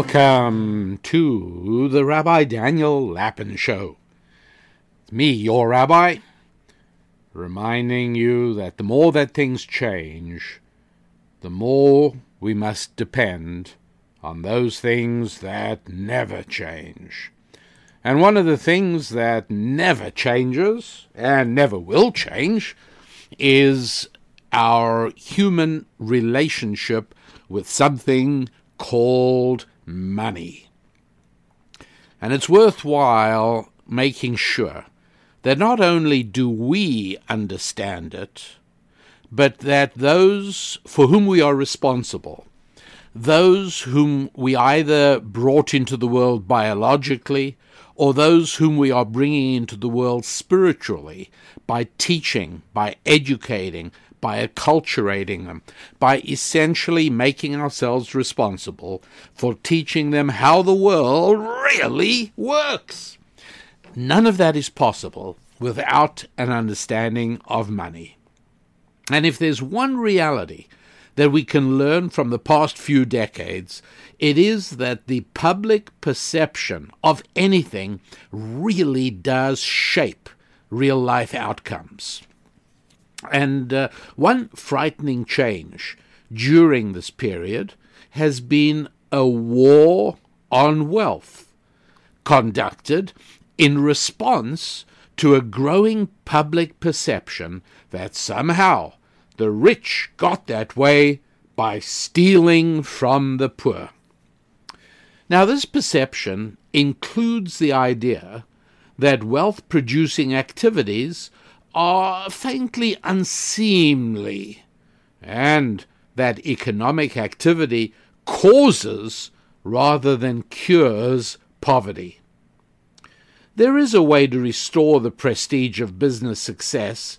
Welcome to the Rabbi Daniel Lapin Show. It's me, your rabbi, reminding you that the more that things change, the more we must depend on those things that never change. And one of the things that never changes and never will change is our human relationship with something called money. And it's worthwhile making sure that not only do we understand it, but that those for whom we are responsible, those whom we either brought into the world biologically or those whom we are bringing into the world spiritually by teaching, by educating, by acculturating them, by essentially making ourselves responsible for teaching them how the world really works. None of that is possible without an understanding of money. And if there's one reality that we can learn from the past few decades, it is that the public perception of anything really does shape real life outcomes. And uh, one frightening change during this period has been a war on wealth conducted in response to a growing public perception that somehow the rich got that way by stealing from the poor. Now, this perception includes the idea that wealth producing activities are faintly unseemly, and that economic activity causes rather than cures poverty. There is a way to restore the prestige of business success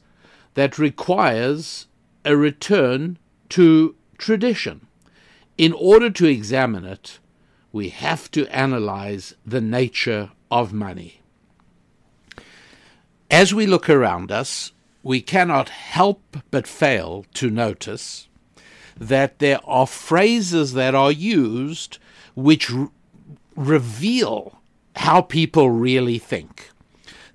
that requires a return to tradition. In order to examine it, we have to analyze the nature of money. As we look around us, we cannot help but fail to notice that there are phrases that are used which r- reveal how people really think.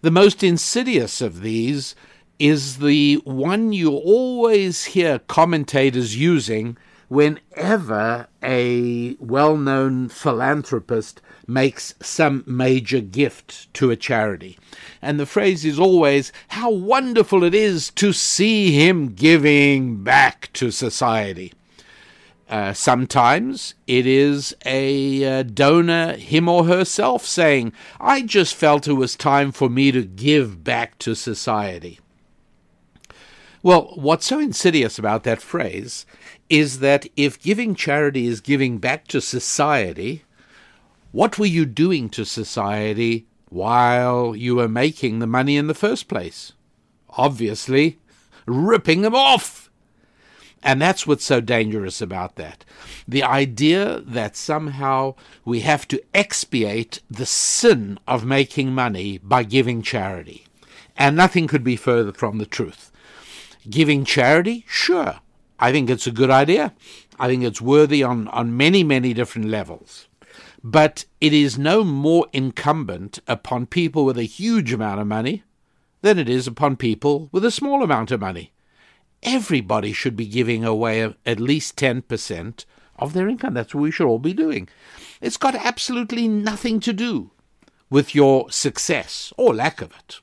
The most insidious of these is the one you always hear commentators using whenever a well known philanthropist makes some major gift to a charity. And the phrase is always, How wonderful it is to see him giving back to society. Uh, sometimes it is a uh, donor, him or herself, saying, I just felt it was time for me to give back to society. Well, what's so insidious about that phrase is that if giving charity is giving back to society, what were you doing to society while you were making the money in the first place? Obviously, ripping them off. And that's what's so dangerous about that. The idea that somehow we have to expiate the sin of making money by giving charity. And nothing could be further from the truth. Giving charity? Sure. I think it's a good idea. I think it's worthy on, on many, many different levels. But it is no more incumbent upon people with a huge amount of money than it is upon people with a small amount of money. Everybody should be giving away at least 10% of their income. That's what we should all be doing. It's got absolutely nothing to do with your success or lack of it.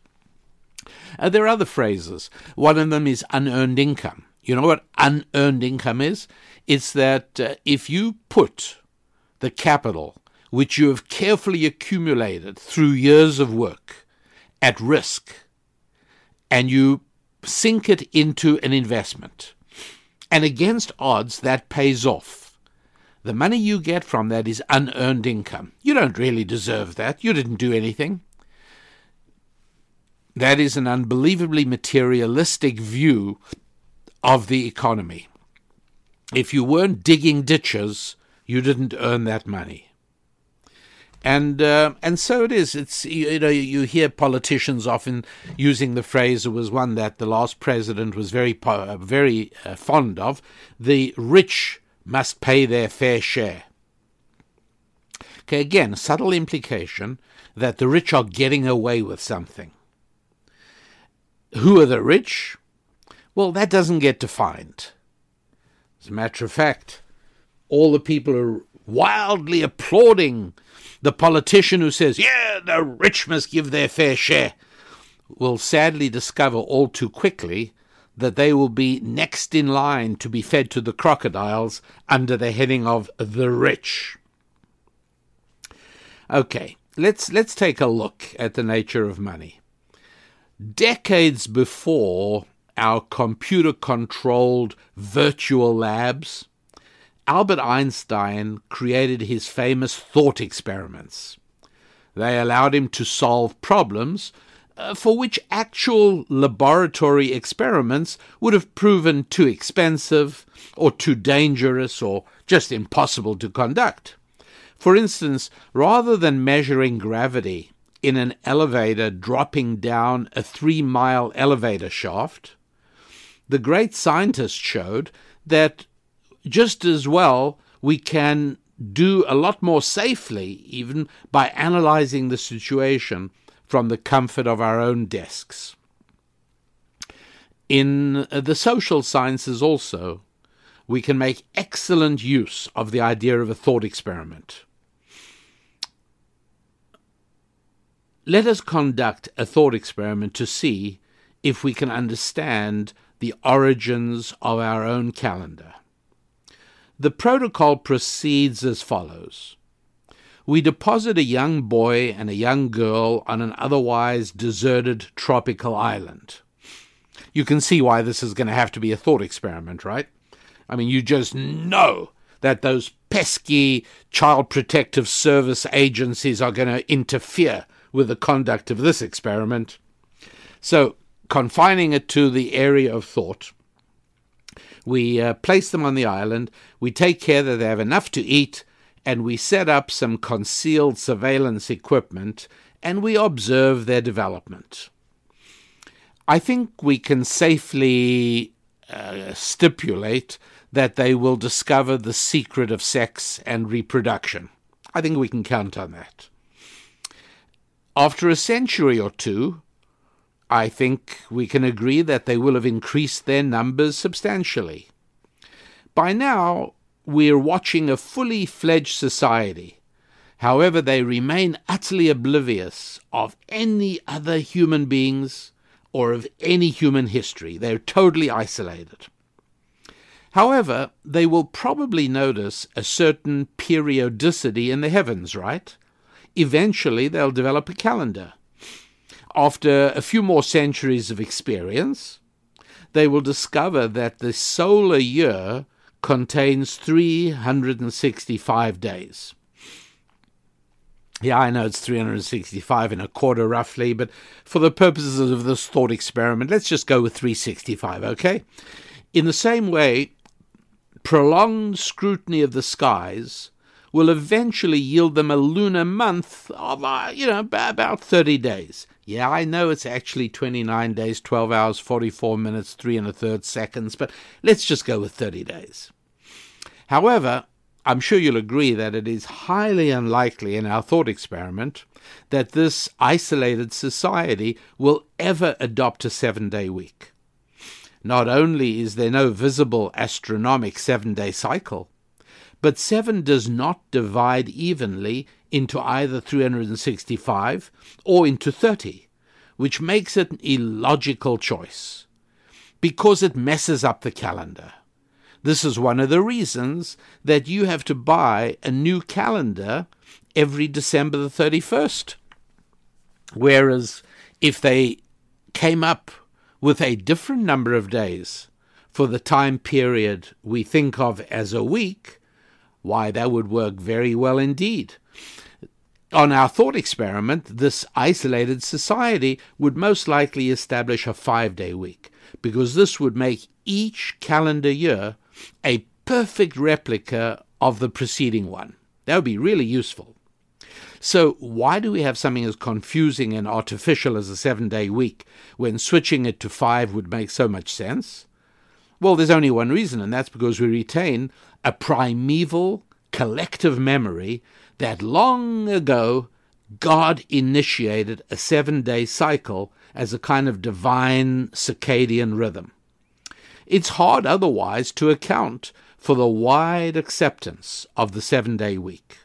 Uh, there are other phrases. One of them is unearned income. You know what unearned income is? It's that uh, if you put the capital which you have carefully accumulated through years of work at risk and you sink it into an investment, and against odds that pays off. The money you get from that is unearned income. You don't really deserve that. You didn't do anything. That is an unbelievably materialistic view of the economy. If you weren't digging ditches, you didn't earn that money. And uh, and so it is. It's you know you hear politicians often using the phrase. It was one that the last president was very very uh, fond of. The rich must pay their fair share. Okay, again, subtle implication that the rich are getting away with something. Who are the rich? Well, that doesn't get defined. As a matter of fact, all the people are wildly applauding the politician who says, Yeah, the rich must give their fair share, will sadly discover all too quickly that they will be next in line to be fed to the crocodiles under the heading of the rich. Okay, let's let's take a look at the nature of money. Decades before our computer controlled virtual labs, Albert Einstein created his famous thought experiments. They allowed him to solve problems uh, for which actual laboratory experiments would have proven too expensive or too dangerous or just impossible to conduct. For instance, rather than measuring gravity in an elevator dropping down a three mile elevator shaft, the great scientist showed that just as well we can do a lot more safely, even by analyzing the situation from the comfort of our own desks. In uh, the social sciences, also, we can make excellent use of the idea of a thought experiment. Let us conduct a thought experiment to see if we can understand the origins of our own calendar. The protocol proceeds as follows. We deposit a young boy and a young girl on an otherwise deserted tropical island. You can see why this is going to have to be a thought experiment, right? I mean, you just know that those pesky child protective service agencies are going to interfere with the conduct of this experiment. So, confining it to the area of thought, we uh, place them on the island, we take care that they have enough to eat, and we set up some concealed surveillance equipment and we observe their development. I think we can safely uh, stipulate that they will discover the secret of sex and reproduction. I think we can count on that. After a century or two, I think we can agree that they will have increased their numbers substantially. By now, we're watching a fully fledged society. However, they remain utterly oblivious of any other human beings or of any human history. They're totally isolated. However, they will probably notice a certain periodicity in the heavens, right? Eventually, they'll develop a calendar. After a few more centuries of experience, they will discover that the solar year contains 365 days. Yeah, I know it's 365 and a quarter roughly, but for the purposes of this thought experiment, let's just go with 365, okay? In the same way, prolonged scrutiny of the skies will eventually yield them a lunar month of, uh, you know, about 30 days. Yeah, I know it's actually 29 days, 12 hours, 44 minutes, 3 and a third seconds, but let's just go with 30 days. However, I'm sure you'll agree that it is highly unlikely in our thought experiment that this isolated society will ever adopt a seven day week. Not only is there no visible astronomic seven day cycle, but seven does not divide evenly into either 365 or into 30, which makes it an illogical choice because it messes up the calendar. This is one of the reasons that you have to buy a new calendar every December the 31st. Whereas if they came up with a different number of days for the time period we think of as a week, why, that would work very well indeed. On our thought experiment, this isolated society would most likely establish a five day week, because this would make each calendar year a perfect replica of the preceding one. That would be really useful. So, why do we have something as confusing and artificial as a seven day week when switching it to five would make so much sense? Well, there's only one reason, and that's because we retain a primeval, collective memory that long ago God initiated a seven day cycle as a kind of divine circadian rhythm. It's hard otherwise to account for the wide acceptance of the seven day week.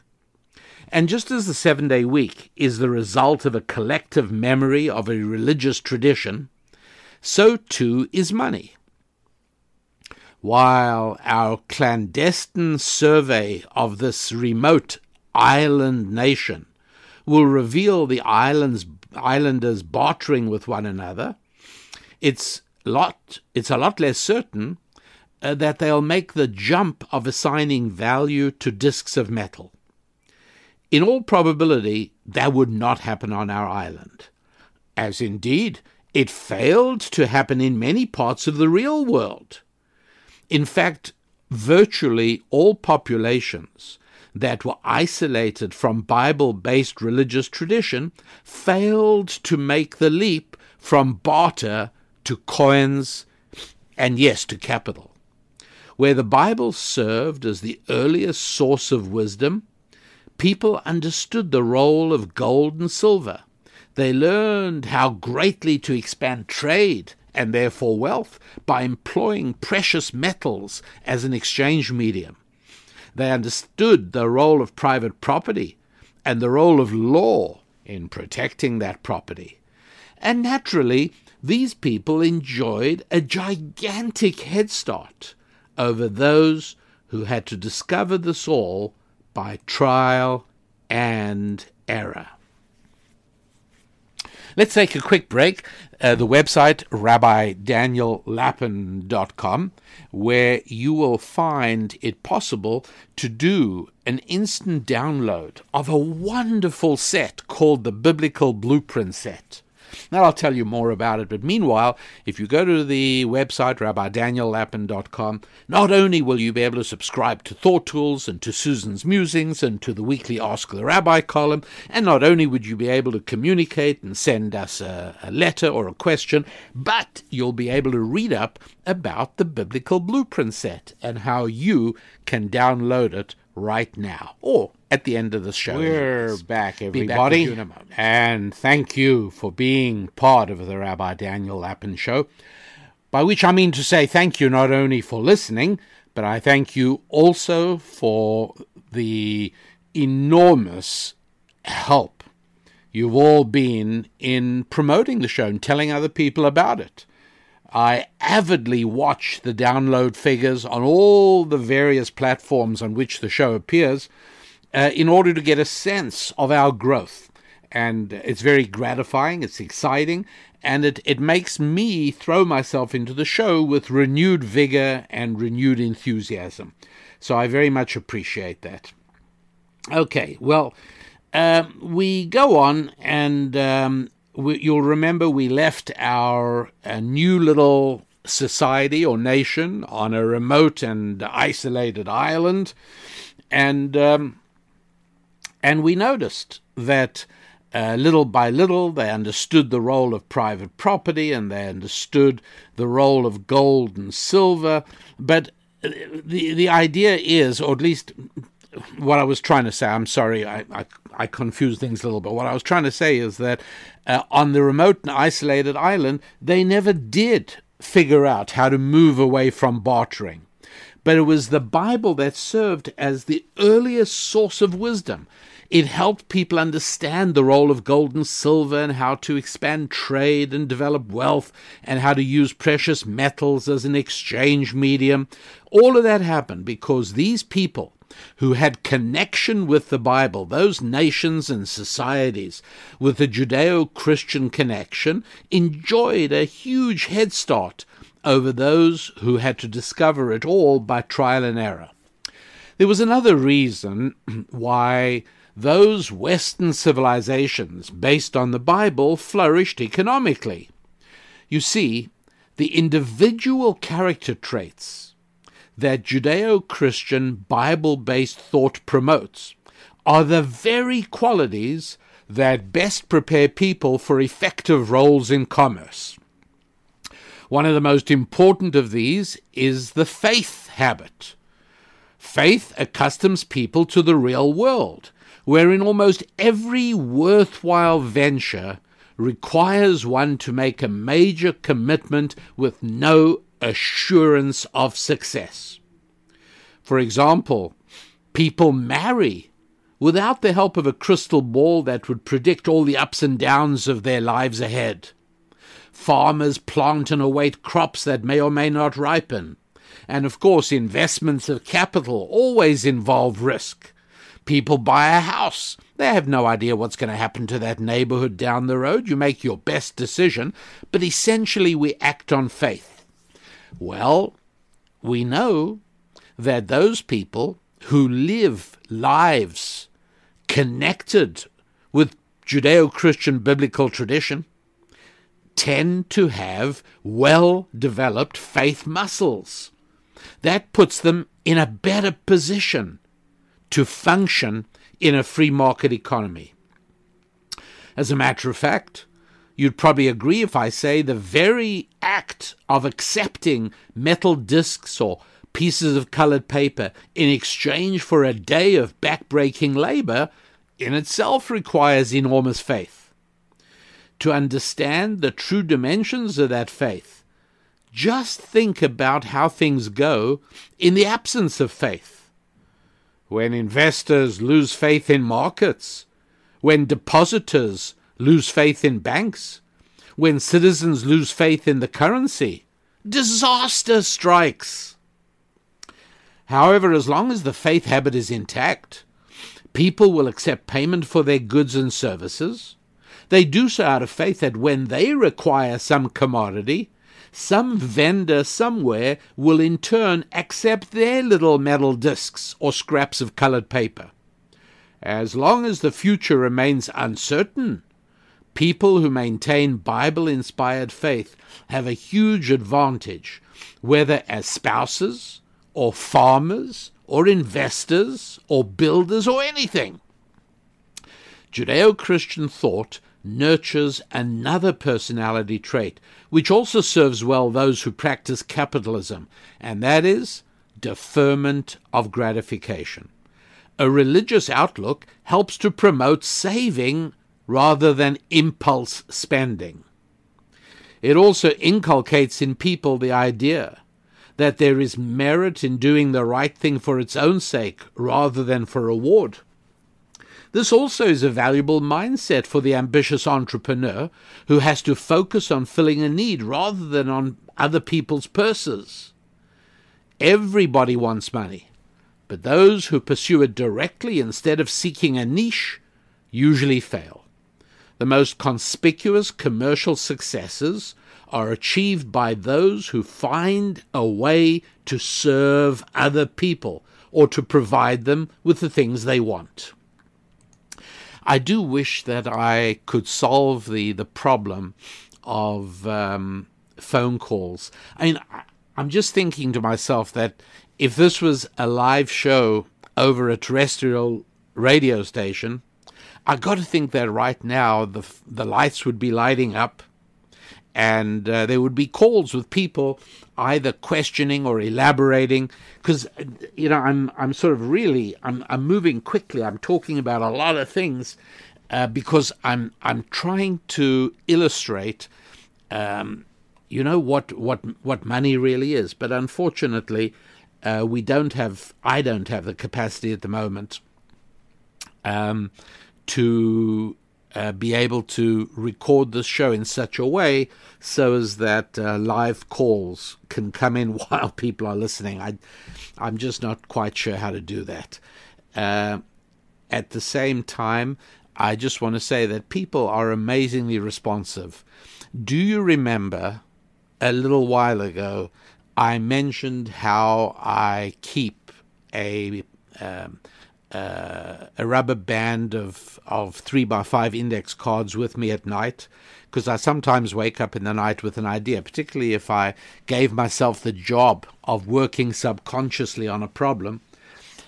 And just as the seven day week is the result of a collective memory of a religious tradition, so too is money. While our clandestine survey of this remote island nation will reveal the islands, islanders bartering with one another, it's, lot, it's a lot less certain uh, that they'll make the jump of assigning value to disks of metal. In all probability, that would not happen on our island, as indeed it failed to happen in many parts of the real world. In fact, virtually all populations that were isolated from Bible based religious tradition failed to make the leap from barter to coins and, yes, to capital. Where the Bible served as the earliest source of wisdom, people understood the role of gold and silver. They learned how greatly to expand trade and therefore wealth by employing precious metals as an exchange medium. They understood the role of private property and the role of law in protecting that property. And naturally, these people enjoyed a gigantic head start over those who had to discover this all by trial and error. Let's take a quick break. Uh, the website, rabbidaniellapin.com, where you will find it possible to do an instant download of a wonderful set called the Biblical Blueprint Set. Now I'll tell you more about it, but meanwhile, if you go to the website rabbidaniellapin.com, not only will you be able to subscribe to Thought Tools and to Susan's Musings and to the weekly Ask the Rabbi column, and not only would you be able to communicate and send us a, a letter or a question, but you'll be able to read up about the biblical blueprint set and how you can download it right now. Or at the end of the show. We're back, everybody. Be back and thank you for being part of the Rabbi Daniel Lapin Show. By which I mean to say thank you not only for listening, but I thank you also for the enormous help you've all been in promoting the show and telling other people about it. I avidly watch the download figures on all the various platforms on which the show appears uh, in order to get a sense of our growth. And it's very gratifying, it's exciting, and it, it makes me throw myself into the show with renewed vigor and renewed enthusiasm. So I very much appreciate that. Okay, well, uh, we go on, and um, we, you'll remember we left our uh, new little society or nation on a remote and isolated island, and um, and we noticed that uh, little by little they understood the role of private property and they understood the role of gold and silver. But uh, the the idea is, or at least what I was trying to say, I'm sorry, I, I, I confused things a little bit. What I was trying to say is that uh, on the remote and isolated island, they never did figure out how to move away from bartering. But it was the Bible that served as the earliest source of wisdom. It helped people understand the role of gold and silver and how to expand trade and develop wealth and how to use precious metals as an exchange medium. All of that happened because these people who had connection with the Bible, those nations and societies with the Judeo Christian connection, enjoyed a huge head start over those who had to discover it all by trial and error. There was another reason why those Western civilizations based on the Bible flourished economically. You see, the individual character traits that Judeo Christian Bible based thought promotes are the very qualities that best prepare people for effective roles in commerce. One of the most important of these is the faith habit Faith accustoms people to the real world, wherein almost every worthwhile venture requires one to make a major commitment with no assurance of success. For example, people marry without the help of a crystal ball that would predict all the ups and downs of their lives ahead. Farmers plant and await crops that may or may not ripen. And of course, investments of capital always involve risk. People buy a house. They have no idea what's going to happen to that neighborhood down the road. You make your best decision, but essentially we act on faith. Well, we know that those people who live lives connected with Judeo Christian biblical tradition tend to have well developed faith muscles. That puts them in a better position to function in a free market economy. As a matter of fact, you'd probably agree if I say the very act of accepting metal discs or pieces of colored paper in exchange for a day of backbreaking labor in itself requires enormous faith to understand the true dimensions of that faith, just think about how things go in the absence of faith. When investors lose faith in markets, when depositors lose faith in banks, when citizens lose faith in the currency, disaster strikes. However, as long as the faith habit is intact, people will accept payment for their goods and services they do so out of faith that when they require some commodity, some vendor somewhere will in turn accept their little metal discs or scraps of colored paper. As long as the future remains uncertain, people who maintain Bible inspired faith have a huge advantage, whether as spouses, or farmers, or investors, or builders, or anything. Judeo Christian thought nurtures another personality trait, which also serves well those who practice capitalism, and that is deferment of gratification. A religious outlook helps to promote saving rather than impulse spending. It also inculcates in people the idea that there is merit in doing the right thing for its own sake rather than for reward. This also is a valuable mindset for the ambitious entrepreneur who has to focus on filling a need rather than on other people's purses. Everybody wants money, but those who pursue it directly instead of seeking a niche usually fail. The most conspicuous commercial successes are achieved by those who find a way to serve other people or to provide them with the things they want. I do wish that I could solve the the problem of um, phone calls. I mean, I'm just thinking to myself that if this was a live show over a terrestrial radio station, I got to think that right now the the lights would be lighting up and uh, there would be calls with people either questioning or elaborating because you know I'm I'm sort of really I'm I'm moving quickly. I'm talking about a lot of things uh, because I'm I'm trying to illustrate um, you know what what what money really is. But unfortunately uh, we don't have I don't have the capacity at the moment um, to uh, be able to record this show in such a way so as that uh, live calls can come in while people are listening. I, I'm just not quite sure how to do that. Uh, at the same time, I just want to say that people are amazingly responsive. Do you remember a little while ago I mentioned how I keep a um, uh, a rubber band of of three by five index cards with me at night because I sometimes wake up in the night with an idea, particularly if I gave myself the job of working subconsciously on a problem.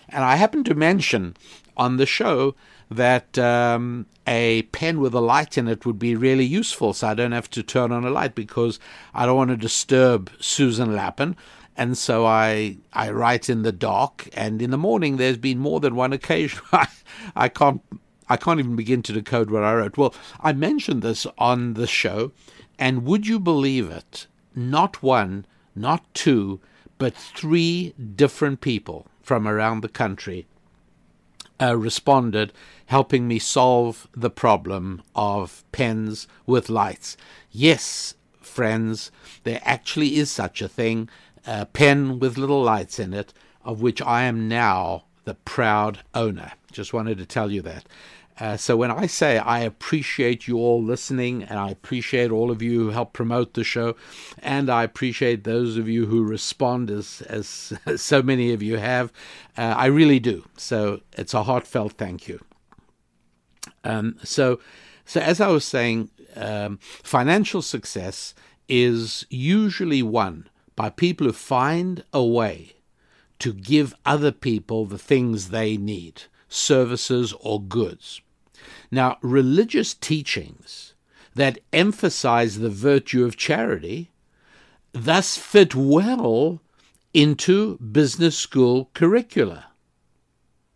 And I happen to mention on the show that um, a pen with a light in it would be really useful so I don't have to turn on a light because I don't want to disturb Susan Lapin and so I I write in the dark. And in the morning, there's been more than one occasion I, I can't I can't even begin to decode what I wrote. Well, I mentioned this on the show, and would you believe it? Not one, not two, but three different people from around the country uh, responded, helping me solve the problem of pens with lights. Yes, friends, there actually is such a thing a pen with little lights in it, of which I am now the proud owner. Just wanted to tell you that. Uh, so when I say I appreciate you all listening, and I appreciate all of you who help promote the show, and I appreciate those of you who respond as as, so many of you have, uh, I really do. So it's a heartfelt thank you. Um, so, so as I was saying, um, financial success is usually won by people who find a way to give other people the things they need, services or goods. Now, religious teachings that emphasize the virtue of charity thus fit well into business school curricula.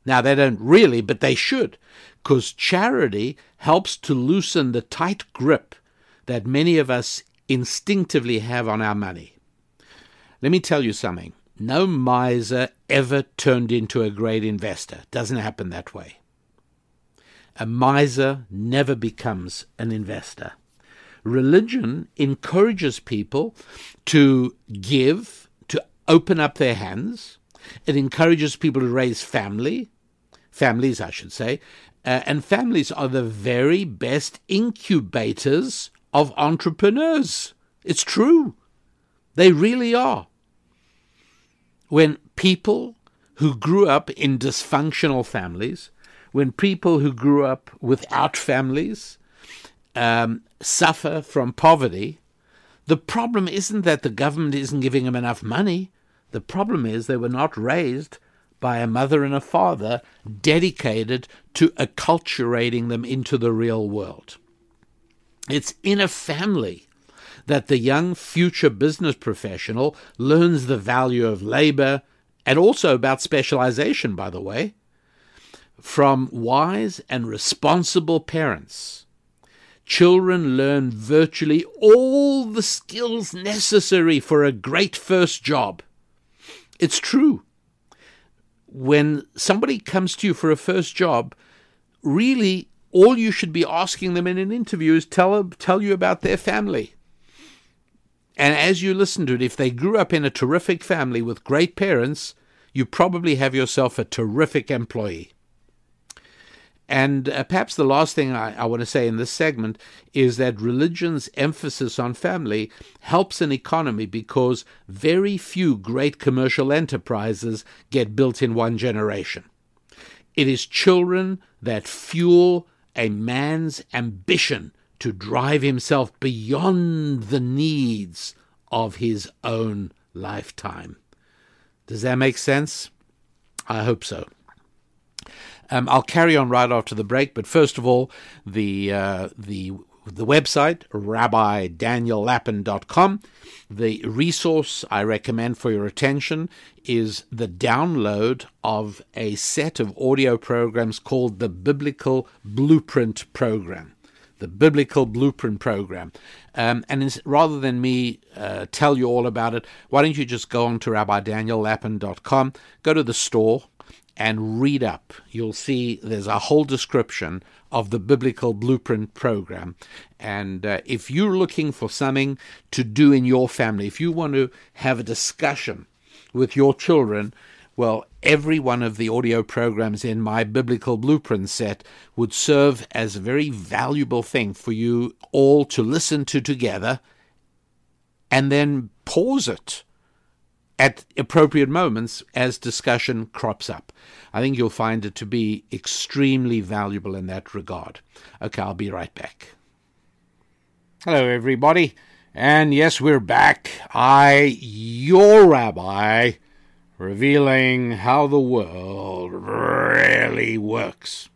Now, they don't really, but they should, because charity helps to loosen the tight grip that many of us instinctively have on our money. Let me tell you something. No miser ever turned into a great investor. Doesn't happen that way. A miser never becomes an investor. Religion encourages people to give, to open up their hands. It encourages people to raise family, families, I should say, uh, and families are the very best incubators of entrepreneurs. It's true. They really are. When people who grew up in dysfunctional families when people who grew up without families um, suffer from poverty, the problem isn't that the government isn't giving them enough money. The problem is they were not raised by a mother and a father dedicated to acculturating them into the real world. It's in a family that the young future business professional learns the value of labor and also about specialization, by the way from wise and responsible parents. Children learn virtually all the skills necessary for a great first job. It's true. When somebody comes to you for a first job, really all you should be asking them in an interview is tell, tell you about their family. And as you listen to it, if they grew up in a terrific family with great parents, you probably have yourself a terrific employee. And uh, perhaps the last thing I, I, want to say in this segment is that religion's emphasis on family helps an economy because very few great commercial enterprises get built in one generation. It is children that fuel a man's ambition to drive himself beyond the needs of his own lifetime. Does that make sense? I hope so. Um, I'll carry on right after the break, but first of all, the uh, the the website rabbidaniellapin.com. The resource I recommend for your attention is the download of a set of audio programs called the Biblical Blueprint Program. The Biblical Blueprint Program. Um, and rather than me uh, tell you all about it, why don't you just go on to rabbidaniellapin.com, go to the store, and read up. You'll see there's a whole description of the biblical blueprint program. And uh, if you're looking for something to do in your family, if you want to have a discussion with your children, well, every one of the audio programs in my biblical blueprint set would serve as a very valuable thing for you all to listen to together and then pause it at appropriate moments as discussion crops up. I think you'll find it to be extremely valuable in that regard. Okay, I'll be right back. Hello, everybody. And yes, we're back. I, your rabbi, revealing how the world really works.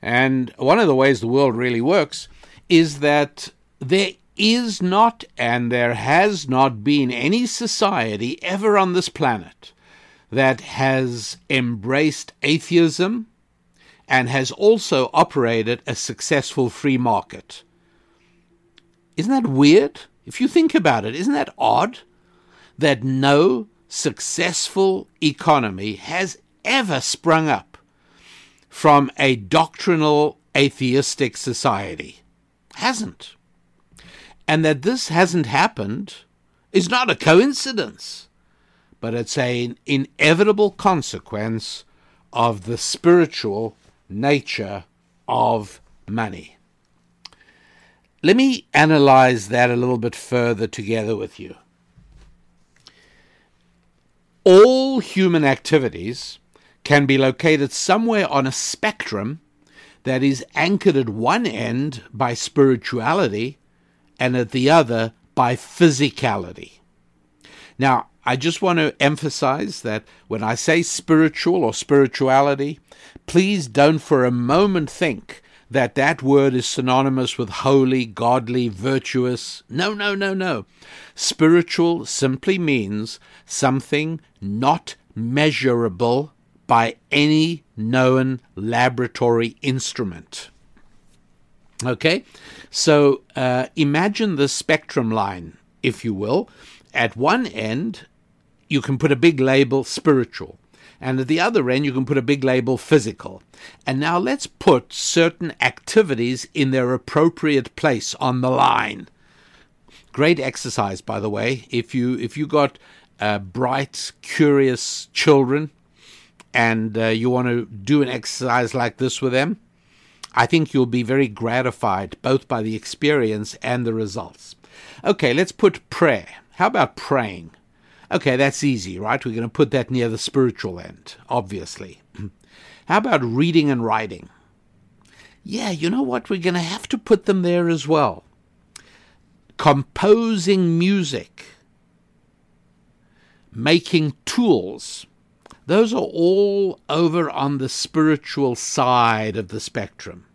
And one of the ways the world really works is that there is not and there has not been any society ever on this planet that has embraced atheism and has also operated a successful free market. Isn't that weird? If you think about it, isn't that odd that no successful economy has ever sprung up from a doctrinal atheistic society? Hasn't. And that this hasn't happened is not a coincidence, but it's an inevitable consequence of the spiritual nature of money. Let me analyze that a little bit further together with you. All human activities can be located somewhere on a spectrum that is anchored at one end by spirituality and at the other by physicality. Now, I just want to emphasize that when I say spiritual or spirituality, please don't for a moment think that that word is synonymous with holy, godly, virtuous. No, no, no, no. Spiritual simply means something not measurable by any known laboratory instrument. Okay? So uh, imagine the spectrum line, if you will. At one end, you can put a big label spiritual. And at the other end, you can put a big label physical. And now let's put certain activities in their appropriate place on the line. Great exercise, by the way. If you if you got uh, bright, curious children, and uh, you want to do an exercise like this with them, I think you'll be very gratified both by the experience and the results. Okay, let's put prayer. How about praying? Okay, that's easy, right? We're going to put that near the spiritual end, obviously. How about reading and writing? Yeah, you know what? We're going to have to put them there as well. Composing music, making tools, those are all over on the spiritual side of the spectrum.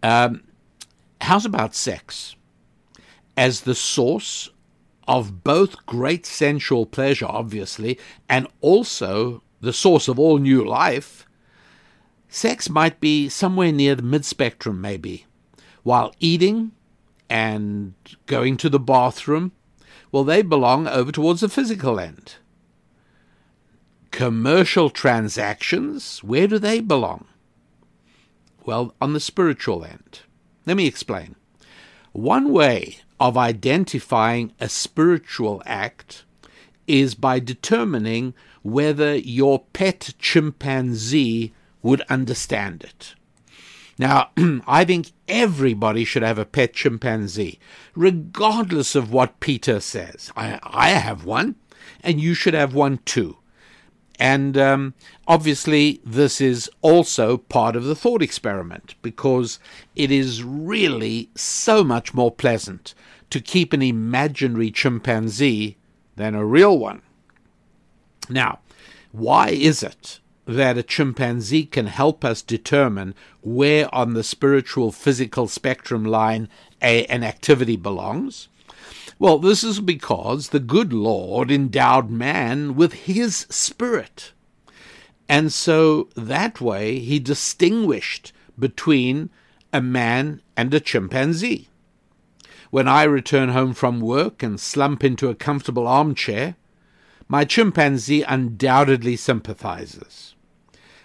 Um, how's about sex? As the source of both great sensual pleasure, obviously, and also the source of all new life, sex might be somewhere near the mid spectrum, maybe, while eating and going to the bathroom, well, they belong over towards the physical end. Commercial transactions, where do they belong? Well, on the spiritual end. Let me explain. One way of identifying a spiritual act is by determining whether your pet chimpanzee would understand it. Now, I think everybody should have a pet chimpanzee, regardless of what Peter says. I, I have one, and you should have one too. And um, obviously, this is also part of the thought experiment because it is really so much more pleasant to keep an imaginary chimpanzee than a real one. Now, why is it that a chimpanzee can help us determine where on the spiritual physical spectrum line a, an activity belongs? Well, this is because the good Lord endowed man with his spirit. And so that way he distinguished between a man and a chimpanzee. When I return home from work and slump into a comfortable armchair, my chimpanzee undoubtedly sympathizes.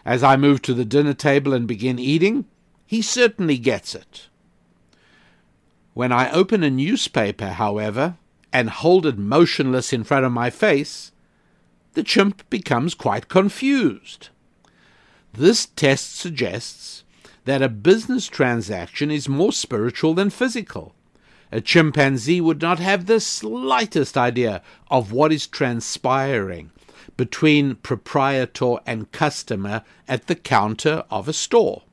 As I move to the dinner table and begin eating, he certainly gets it. When I open a newspaper, however, and hold it motionless in front of my face, the chimp becomes quite confused. This test suggests that a business transaction is more spiritual than physical. A chimpanzee would not have the slightest idea of what is transpiring between proprietor and customer at the counter of a store.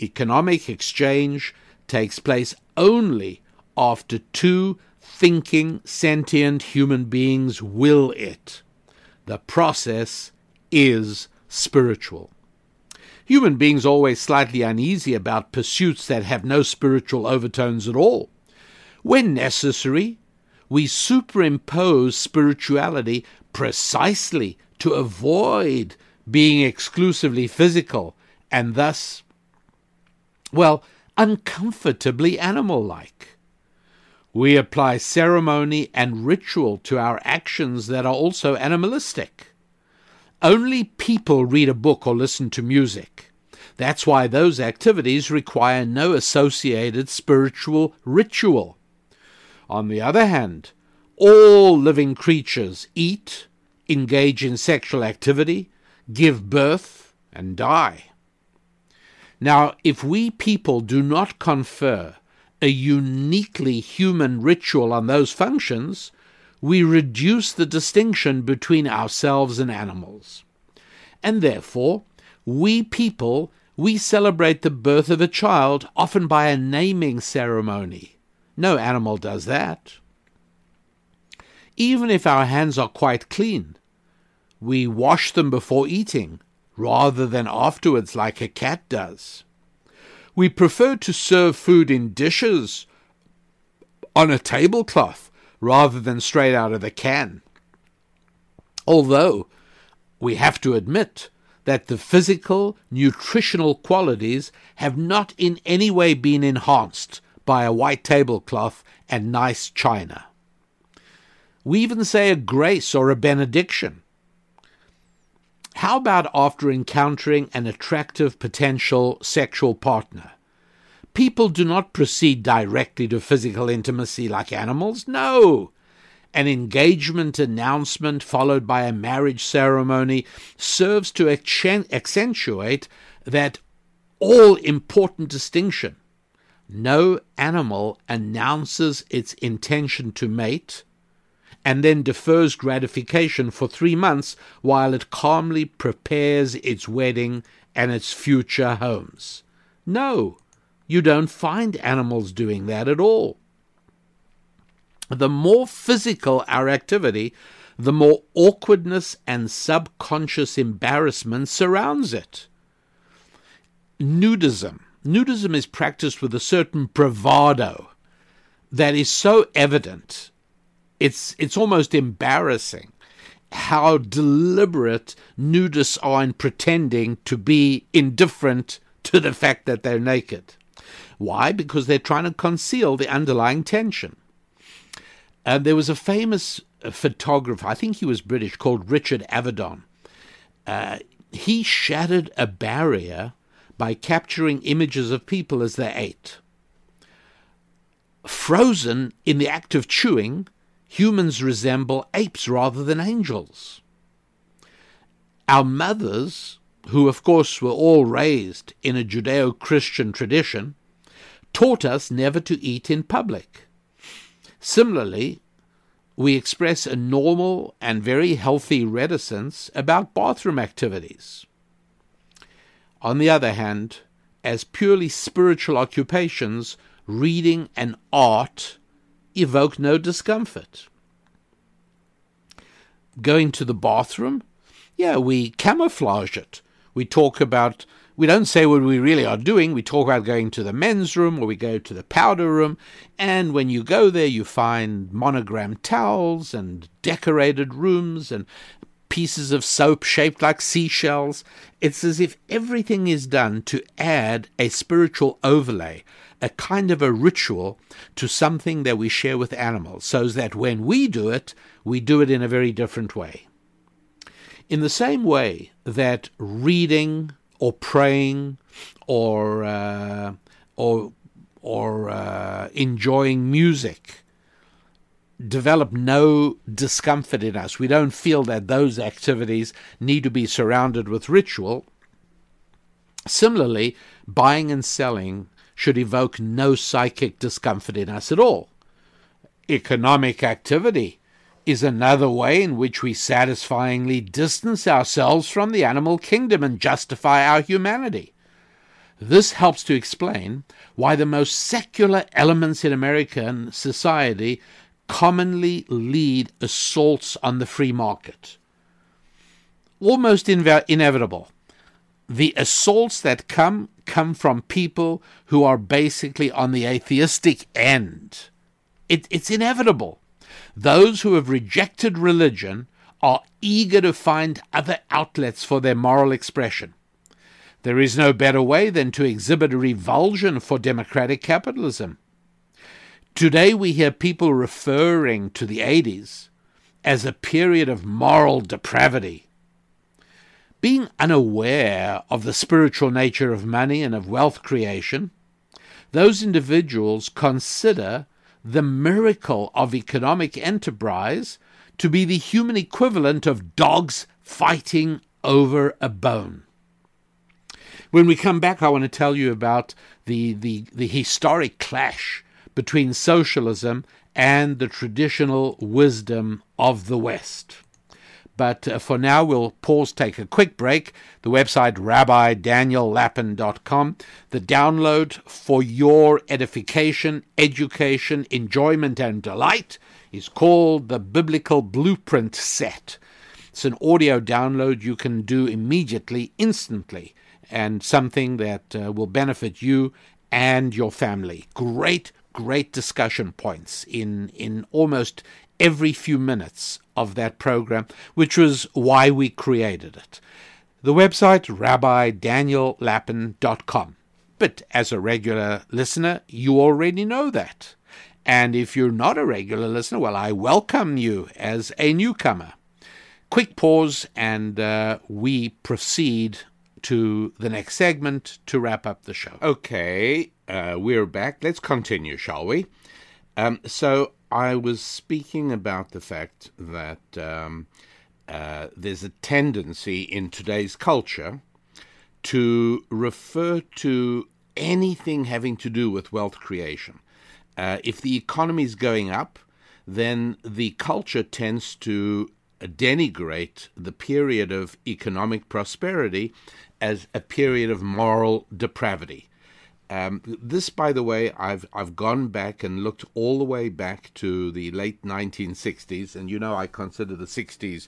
Economic exchange takes place only after two thinking, sentient human beings will it. The process is spiritual. Human beings are always slightly uneasy about pursuits that have no spiritual overtones at all. When necessary, we superimpose spirituality precisely to avoid being exclusively physical and thus, well, uncomfortably animal like. We apply ceremony and ritual to our actions that are also animalistic. Only people read a book or listen to music. That's why those activities require no associated spiritual ritual. On the other hand, all living creatures eat, engage in sexual activity, give birth, and die. Now, if we people do not confer a uniquely human ritual on those functions, we reduce the distinction between ourselves and animals. And therefore, we people, we celebrate the birth of a child often by a naming ceremony. No animal does that. Even if our hands are quite clean, we wash them before eating rather than afterwards like a cat does. We prefer to serve food in dishes on a tablecloth rather than straight out of the can. Although we have to admit that the physical, nutritional qualities have not in any way been enhanced by a white tablecloth and nice china. We even say a grace or a benediction. How about after encountering an attractive potential sexual partner? People do not proceed directly to physical intimacy like animals. No! An engagement announcement followed by a marriage ceremony serves to accentuate that all important distinction. No animal announces its intention to mate and then defers gratification for three months while it calmly prepares its wedding and its future homes. No, you don't find animals doing that at all. The more physical our activity, the more awkwardness and subconscious embarrassment surrounds it. Nudism. Nudism is practiced with a certain bravado that is so evident, it's, it's almost embarrassing how deliberate nudists are in pretending to be indifferent to the fact that they're naked. Why? Because they're trying to conceal the underlying tension. And there was a famous uh, photographer, I think he was British, called Richard Avedon. Uh, he shattered a barrier by capturing images of people as they ate. Frozen in the act of chewing, humans resemble apes rather than angels. Our mothers, who of course were all raised in a Judeo Christian tradition, taught us never to eat in public. Similarly, we express a normal and very healthy reticence about bathroom activities. On the other hand, as purely spiritual occupations, reading and art evoke no discomfort. Going to the bathroom? Yeah, we camouflage it. We talk about we don't say what we really are doing. We talk about going to the men's room or we go to the powder room. And when you go there, you find monogrammed towels and decorated rooms and pieces of soap shaped like seashells. It's as if everything is done to add a spiritual overlay, a kind of a ritual to something that we share with animals, so that when we do it, we do it in a very different way. In the same way that reading, or praying or uh, or or uh, enjoying music develop no discomfort in us. We don't feel that those activities need to be surrounded with ritual. Similarly, buying and selling should evoke no psychic discomfort in us at all. Economic activity is another way in which we satisfyingly distance ourselves from the animal kingdom and justify our humanity. This helps to explain why the most secular elements in American society commonly lead assaults on the free market. Almost inve- inevitable. the assaults that come come from people who are basically on the atheistic end. It, it's inevitable. Those who have rejected religion are eager to find other outlets for their moral expression. There is no better way than to exhibit a revulsion for democratic capitalism. Today we hear people referring to the 80s as a period of moral depravity. Being unaware of the spiritual nature of money and of wealth creation, those individuals consider the miracle of economic enterprise to be the human equivalent of dogs fighting over a bone. When we come back, I want to tell you about the, the, the historic clash between socialism and the traditional wisdom of the West. But uh, for now, we'll pause, take a quick break. The website rabbidaniellapin.com. The download for your edification, education, enjoyment, and delight is called the Biblical Blueprint Set. It's an audio download you can do immediately, instantly, and something that uh, will benefit you and your family. Great, great discussion points in, in almost every few minutes of that program, which was why we created it. The website, rabbidaniellapin.com. But as a regular listener, you already know that. And if you're not a regular listener, well, I welcome you as a newcomer. Quick pause, and uh, we proceed to the next segment to wrap up the show. Okay, uh, we're back. Let's continue, shall we? Um, so I was speaking about the fact that um, uh, there's a tendency in today's culture to refer to anything having to do with wealth creation. Uh, if the economy is going up, then the culture tends to denigrate the period of economic prosperity as a period of moral depravity. Um, this, by the way, I've I've gone back and looked all the way back to the late 1960s, and you know I consider the 60s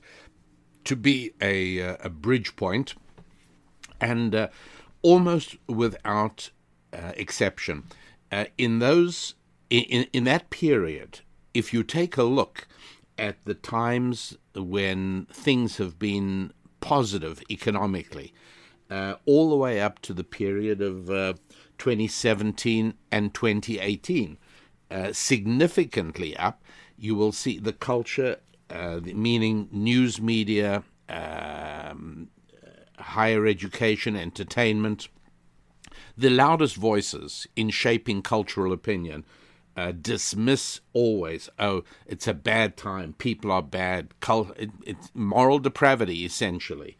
to be a uh, a bridge point, and uh, almost without uh, exception, uh, in those in in that period, if you take a look at the times when things have been positive economically, uh, all the way up to the period of uh, 2017 and 2018, uh, significantly up. You will see the culture, uh, meaning news media, um, higher education, entertainment, the loudest voices in shaping cultural opinion. Uh, dismiss always. Oh, it's a bad time. People are bad. Cult, it, it's moral depravity, essentially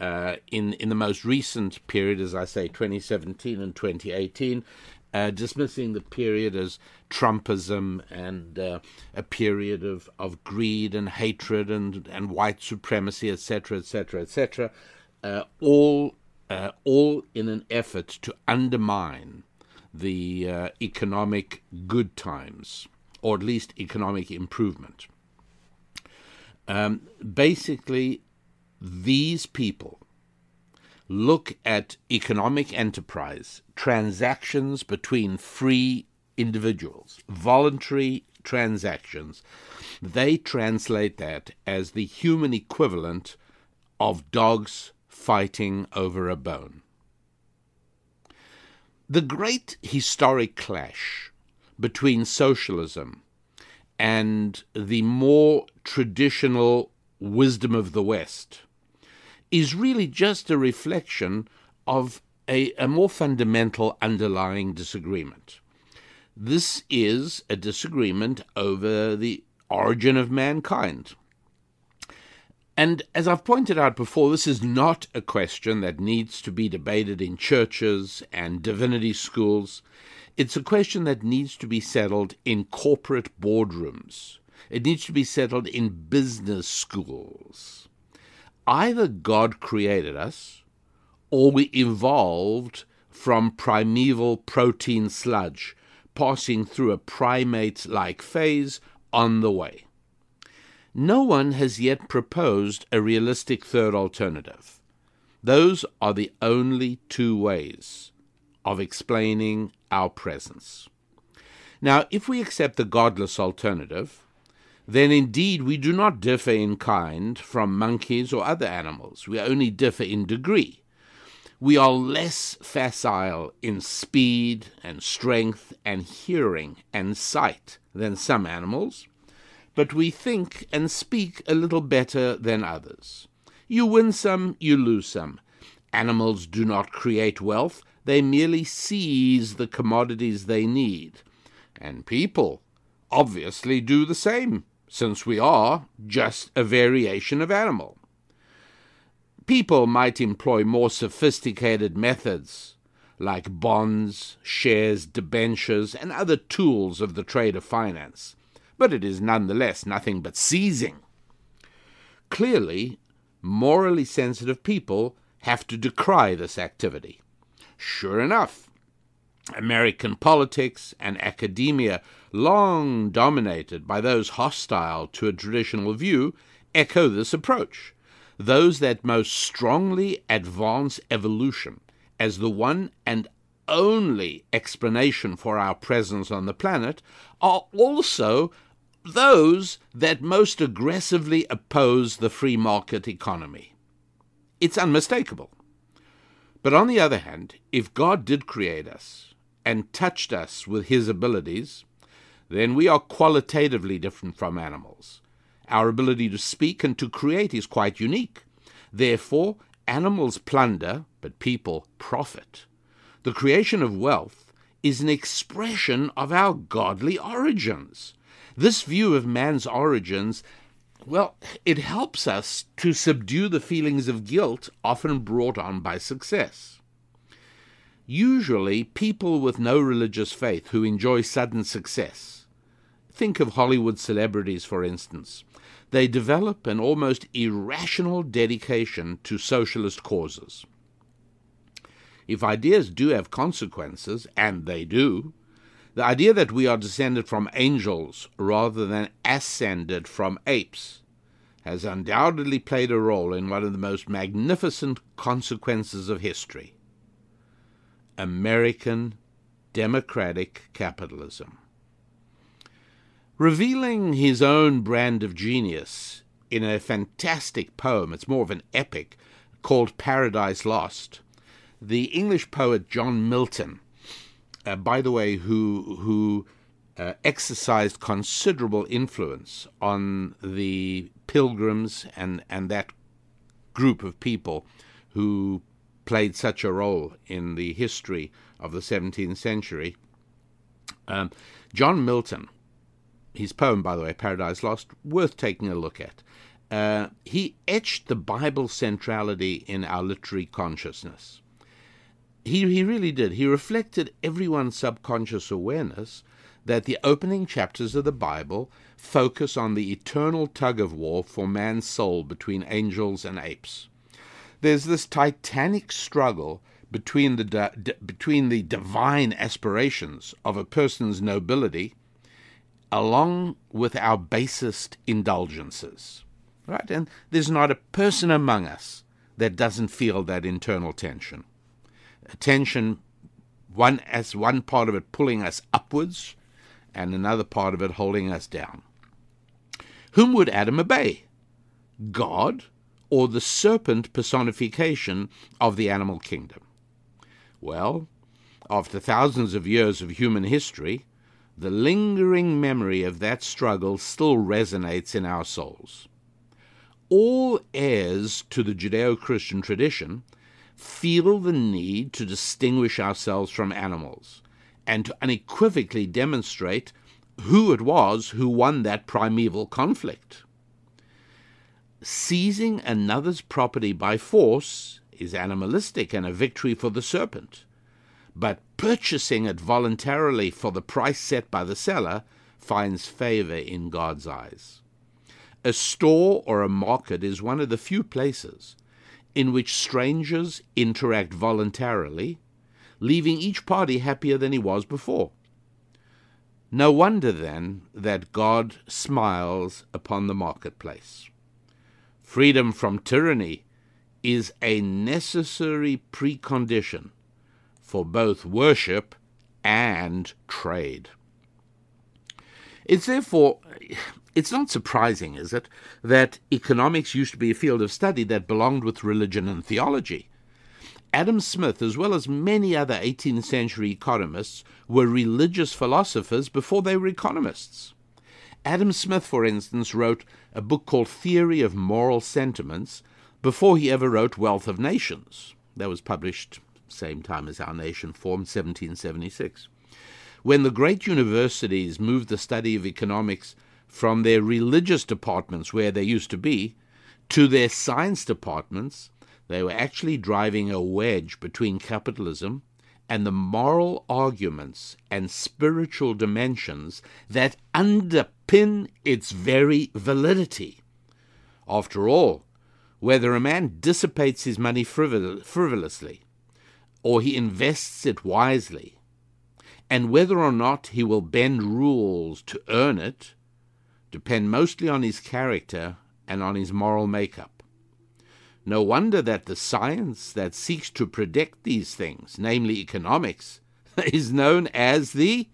uh, in in the most recent period, as I say, 2017 and 2018, uh, dismissing the period as Trumpism and uh, a period of, of greed and hatred and, and white supremacy, etc., etc., etc., all uh, all in an effort to undermine the uh, economic good times, or at least economic improvement. Um, basically, these people look at economic enterprise, transactions between free individuals, voluntary transactions, they translate that as the human equivalent of dogs fighting over a bone. The great historic clash between socialism and the more traditional wisdom of the West is really just a reflection of a, a more fundamental underlying disagreement. This is a disagreement over the origin of mankind. And as I've pointed out before, this is not a question that needs to be debated in churches and divinity schools. It's a question that needs to be settled in corporate boardrooms. It needs to be settled in business schools either God created us or we evolved from primeval protein sludge, passing through a primate like phase on the way. No one has yet proposed a realistic third alternative. Those are the only two ways of explaining our presence. Now, if we accept the godless alternative, then indeed we do not differ in kind from monkeys or other animals. We only differ in degree. We are less facile in speed and strength and hearing and sight than some animals, but we think and speak a little better than others. You win some, you lose some. Animals do not create wealth, they merely seize the commodities they need. And people obviously do the same, since we are just a variation of animal. People might employ more sophisticated methods, like bonds, shares, debentures, and other tools of the trade of finance, but it is nonetheless nothing but seizing. Clearly, morally sensitive people have to decry this activity. Sure enough, American politics and academia, long dominated by those hostile to a traditional view, echo this approach. Those that most strongly advance evolution as the one and only explanation for our presence on the planet are also those that most aggressively oppose the free market economy. It's unmistakable. But on the other hand, if God did create us and touched us with his abilities, then we are qualitatively different from animals. Our ability to speak and to create is quite unique. Therefore, animals plunder, but people profit. The creation of wealth is an expression of our godly origins. This view of man's origins, well, it helps us to subdue the feelings of guilt often brought on by success. Usually, people with no religious faith who enjoy sudden success, think of Hollywood celebrities, for instance, they develop an almost irrational dedication to socialist causes. If ideas do have consequences, and they do, the idea that we are descended from angels rather than ascended from apes has undoubtedly played a role in one of the most magnificent consequences of history American democratic capitalism. Revealing his own brand of genius in a fantastic poem, it's more of an epic, called Paradise Lost, the English poet John Milton uh, by the way, who who uh, exercised considerable influence on the pilgrims and and that group of people who played such a role in the history of the 17th century. Um, John Milton, his poem, by the way, Paradise Lost, worth taking a look at. Uh, he etched the Bible centrality in our literary consciousness he, he really did. He reflected everyone's subconscious awareness that the opening chapters of the Bible focus on the eternal tug of war for man's soul between angels and apes. There's this titanic struggle between the di- between the divine aspirations of a person's nobility along with our basest indulgences. Right? And there's not a person among us that doesn't feel that internal tension attention, one as one part of it pulling us upwards, and another part of it holding us down. Whom would Adam obey? God or the serpent personification of the animal kingdom? Well, after thousands of years of human history, the lingering memory of that struggle still resonates in our souls. All heirs to the Judeo Christian tradition feel the need to distinguish ourselves from animals and to unequivocally demonstrate who it was who won that primeval conflict. Seizing another's property by force is animalistic and a victory for the serpent, but purchasing it voluntarily for the price set by the seller finds favor in God's eyes. A store or a market is one of the few places in which strangers interact voluntarily, leaving each party happier than he was before. No wonder, then, that God smiles upon the marketplace. Freedom from tyranny is a necessary precondition for both worship and trade. It's therefore it's not surprising, is it, that economics used to be a field of study that belonged with religion and theology. Adam Smith, as well as many other 18th century economists, were religious philosophers before they were economists. Adam Smith, for instance, wrote a book called Theory of Moral Sentiments before he ever wrote Wealth of Nations. That was published same time as our nation formed, 1776. When the great universities moved the study of economics from their religious departments, where they used to be, to their science departments, they were actually driving a wedge between capitalism and the moral arguments and spiritual dimensions that underpin its very validity. After all, whether a man dissipates his money frivol- frivolously or he invests it wisely, and whether or not he will bend rules to earn it depend mostly on his character and on his moral makeup. No wonder that the science that seeks to predict these things, namely economics, is known as the,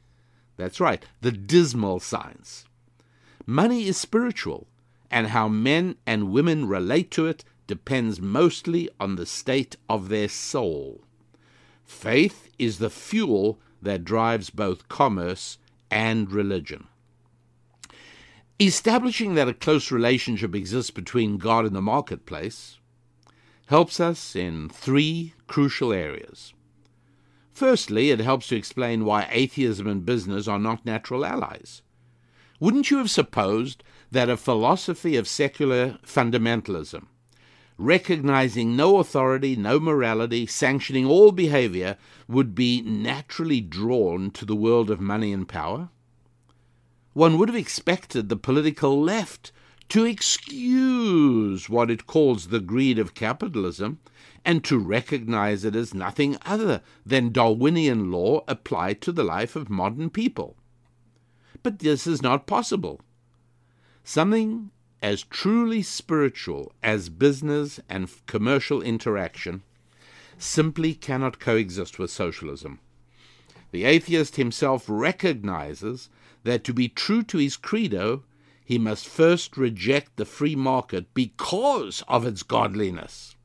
that's right, the dismal science. Money is spiritual, and how men and women relate to it depends mostly on the state of their soul. Faith is the fuel that drives both commerce and religion. Establishing that a close relationship exists between God and the marketplace helps us in three crucial areas. Firstly, it helps to explain why atheism and business are not natural allies. Wouldn't you have supposed that a philosophy of secular fundamentalism recognizing no authority, no morality, sanctioning all behavior, would be naturally drawn to the world of money and power? One would have expected the political left to excuse what it calls the greed of capitalism and to recognize it as nothing other than Darwinian law applied to the life of modern people. But this is not possible. Something as truly spiritual as business and commercial interaction simply cannot coexist with socialism. The atheist himself recognizes that to be true to his credo, he must first reject the free market because of its godliness.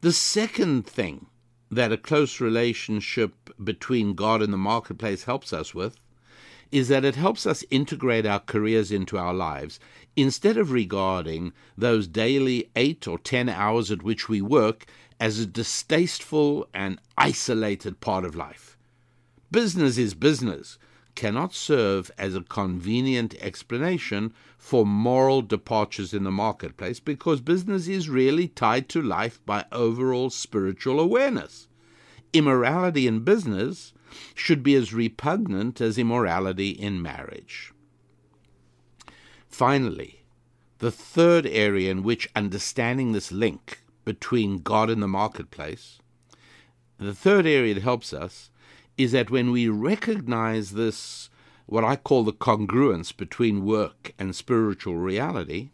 The second thing that a close relationship between God and the marketplace helps us with is that it helps us integrate our careers into our lives instead of regarding those daily eight or ten hours at which we work as a distasteful and isolated part of life. Business is business cannot serve as a convenient explanation for moral departures in the marketplace because business is really tied to life by overall spiritual awareness. Immorality in business should be as repugnant as immorality in marriage. Finally, the third area in which understanding this link between God and the marketplace, the third area that helps us is that when we recognize this, what I call the congruence between work and spiritual reality,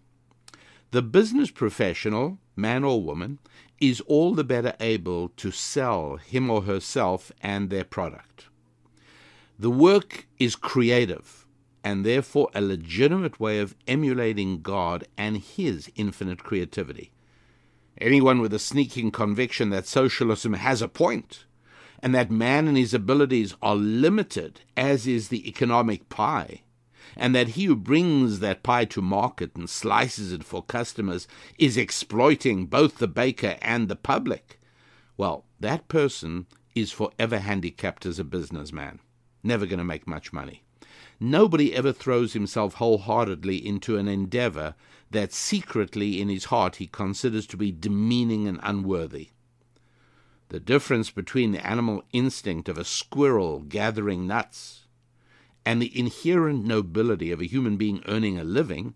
the business professional, man or woman, is all the better able to sell him or herself and their product. The work is creative and therefore a legitimate way of emulating God and His infinite creativity. Anyone with a sneaking conviction that socialism has a point and that man and his abilities are limited, as is the economic pie, and that he who brings that pie to market and slices it for customers is exploiting both the baker and the public, well, that person is forever handicapped as a businessman, never going to make much money. Nobody ever throws himself wholeheartedly into an endeavor that secretly in his heart he considers to be demeaning and unworthy. The difference between the animal instinct of a squirrel gathering nuts and the inherent nobility of a human being earning a living,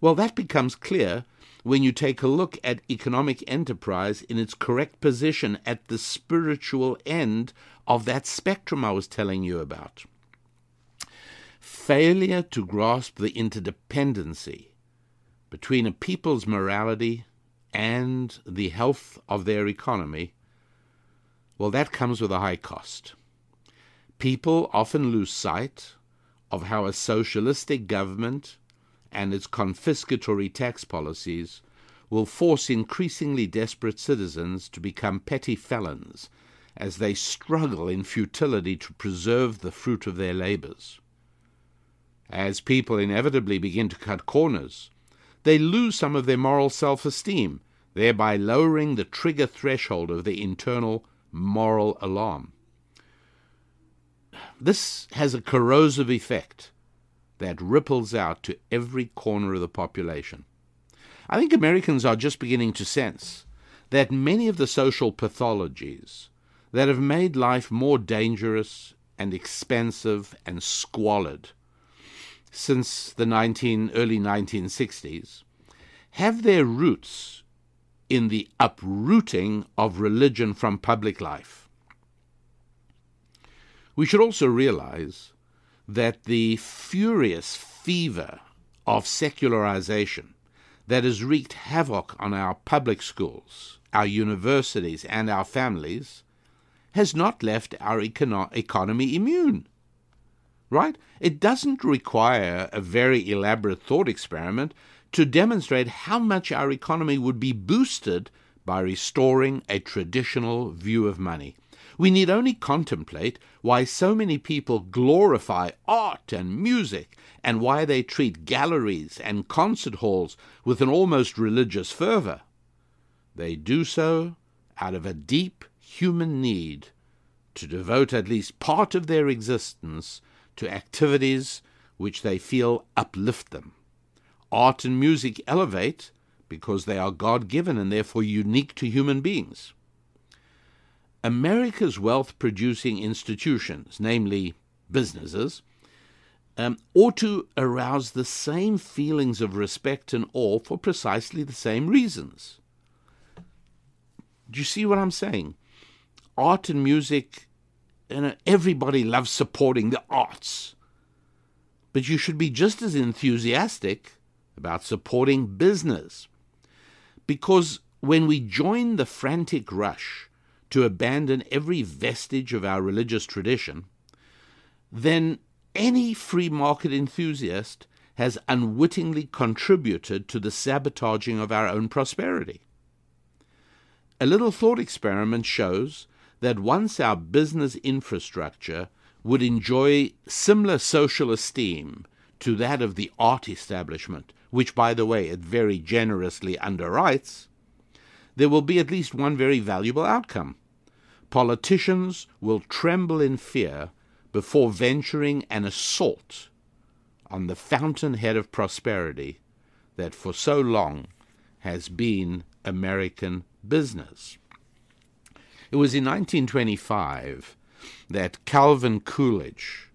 well, that becomes clear when you take a look at economic enterprise in its correct position at the spiritual end of that spectrum I was telling you about. Failure to grasp the interdependency between a people's morality and the health of their economy, well, that comes with a high cost. People often lose sight of how a socialistic government and its confiscatory tax policies will force increasingly desperate citizens to become petty felons as they struggle in futility to preserve the fruit of their labors. As people inevitably begin to cut corners, they lose some of their moral self esteem, thereby lowering the trigger threshold of the internal moral alarm. This has a corrosive effect that ripples out to every corner of the population. I think Americans are just beginning to sense that many of the social pathologies that have made life more dangerous and expensive and squalid since the 19, early 1960s have their roots in the uprooting of religion from public life. We should also realize that the furious fever of secularization that has wreaked havoc on our public schools, our universities, and our families has not left our econo- economy immune. Right? It doesn't require a very elaborate thought experiment to demonstrate how much our economy would be boosted by restoring a traditional view of money. We need only contemplate why so many people glorify art and music and why they treat galleries and concert halls with an almost religious fervor. They do so out of a deep human need to devote at least part of their existence to activities which they feel uplift them. Art and music elevate because they are God given and therefore unique to human beings. America's wealth producing institutions, namely businesses, um, ought to arouse the same feelings of respect and awe for precisely the same reasons. Do you see what I'm saying? Art and music, you know, everybody loves supporting the arts. But you should be just as enthusiastic about supporting business. Because when we join the frantic rush to abandon every vestige of our religious tradition, then any free market enthusiast has unwittingly contributed to the sabotaging of our own prosperity. A little thought experiment shows that once our business infrastructure would enjoy similar social esteem to that of the art establishment, which, by the way, it very generously underwrites, there will be at least one very valuable outcome. Politicians will tremble in fear before venturing an assault on the fountainhead of prosperity that for so long has been American business. It was in 1925 that Calvin Coolidge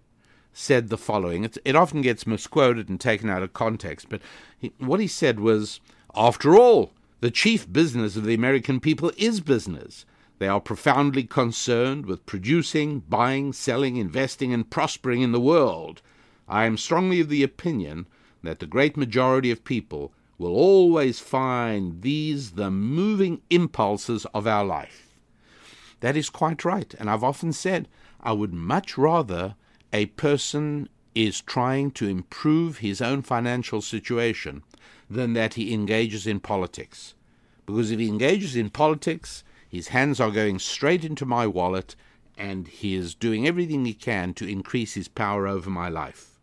said the following. It, it often gets misquoted and taken out of context, but he, what he said was After all, the chief business of the American people is business. They are profoundly concerned with producing, buying, selling, investing, and prospering in the world. I am strongly of the opinion that the great majority of people will always find these the moving impulses of our life. That is quite right, and I've often said I would much rather a person is trying to improve his own financial situation than that he engages in politics. Because if he engages in politics, his hands are going straight into my wallet and he is doing everything he can to increase his power over my life.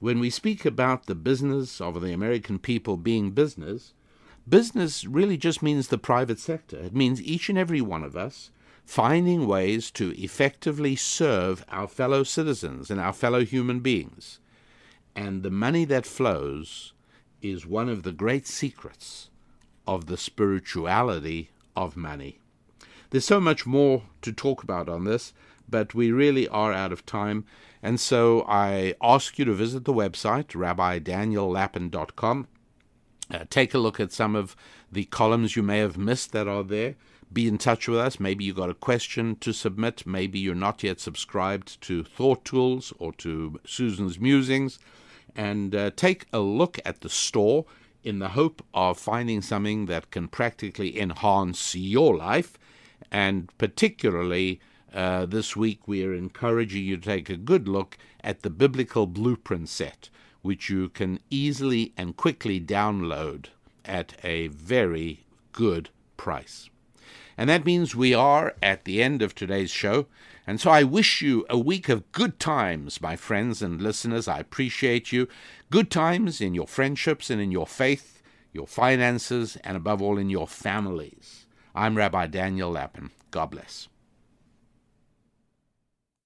When we speak about the business of the American people being business, business really just means the private sector. It means each and every one of us finding ways to effectively serve our fellow citizens and our fellow human beings. And the money that flows is one of the great secrets of the spirituality of money. There's so much more to talk about on this, but we really are out of time. And so I ask you to visit the website, rabbidaniellapin.com. Uh, take a look at some of the columns you may have missed that are there be in touch with us. Maybe you got a question to submit. Maybe you're not yet subscribed to Thought Tools or to Susan's Musings. And uh, take a look at the store. in the hope of finding something that can practically enhance your life. And particularly uh, this week, we are encouraging you to take a good look at the Biblical Blueprint set, which you can easily and quickly download at a very good price. And that means we are at the end of today's show. And so I wish you a week of good times, my friends and listeners. I appreciate you. Good times in your friendships and in your faith, your finances, and above all in your families. I'm Rabbi Daniel Lapin. God bless.